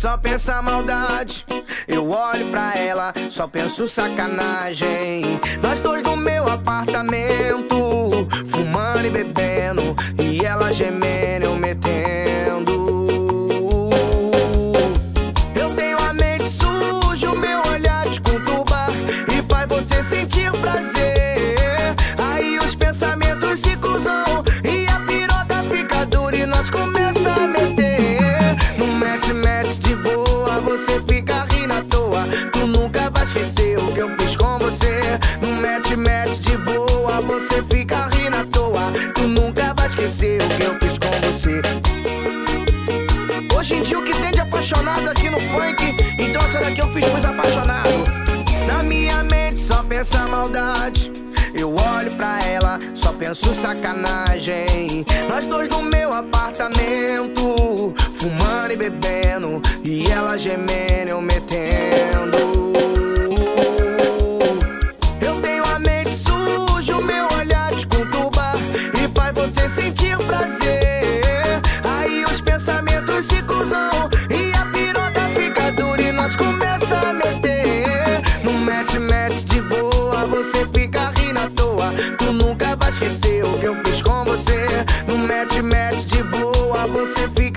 só pensa maldade. Eu olho pra ela, só penso sacanagem. Nós dois no meu apartamento, fumando e bebendo. E ela gemendo, esquecer o que eu fiz com você. Hoje em dia o que tem de apaixonado aqui no funk? Então essa daqui eu fiz pros apaixonados Na minha mente só pensa maldade. Eu olho pra ela, só penso sacanagem. Nós dois no meu apartamento Fumando e bebendo E ela gemendo, eu metendo Match, match de boa, você fica rindo à toa. Tu nunca vai esquecer o que eu fiz com você. No match, match de boa, você fica